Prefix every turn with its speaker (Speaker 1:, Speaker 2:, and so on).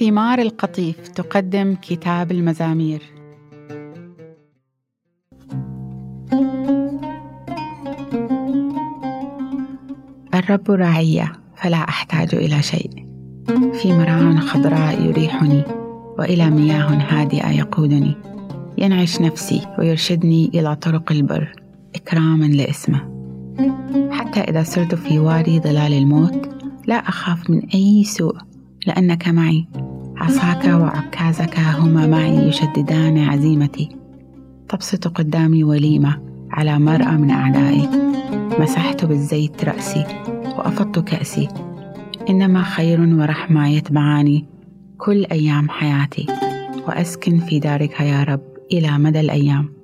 Speaker 1: مزمار القطيف تقدم كتاب المزامير. الرب راعي فلا أحتاج إلى شيء. في مرعى خضراء يريحني وإلى مياه هادئة يقودني. ينعش نفسي ويرشدني إلى طرق البر إكراما لإسمه. حتى إذا صرت في وادي ظلال الموت لا أخاف من أي سوء لأنك معي. عصاك وعكازك هما معي يشددان عزيمتي. تبسط قدامي وليمة على مرأى من أعدائي. مسحت بالزيت رأسي وأفضت كأسي. إنما خير ورحمة يتبعاني كل أيام حياتي. وأسكن في دارك يا رب إلى مدى الأيام.